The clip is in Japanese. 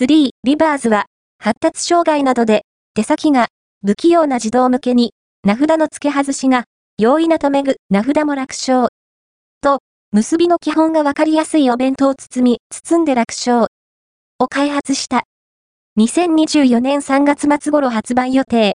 3リバーズは、発達障害などで、手先が不器用な児童向けに、名札の付け外しが、容易な留め具、名札も楽勝。と、結びの基本がわかりやすいお弁当を包み、包んで楽勝。を開発した。2024年3月末頃発売予定。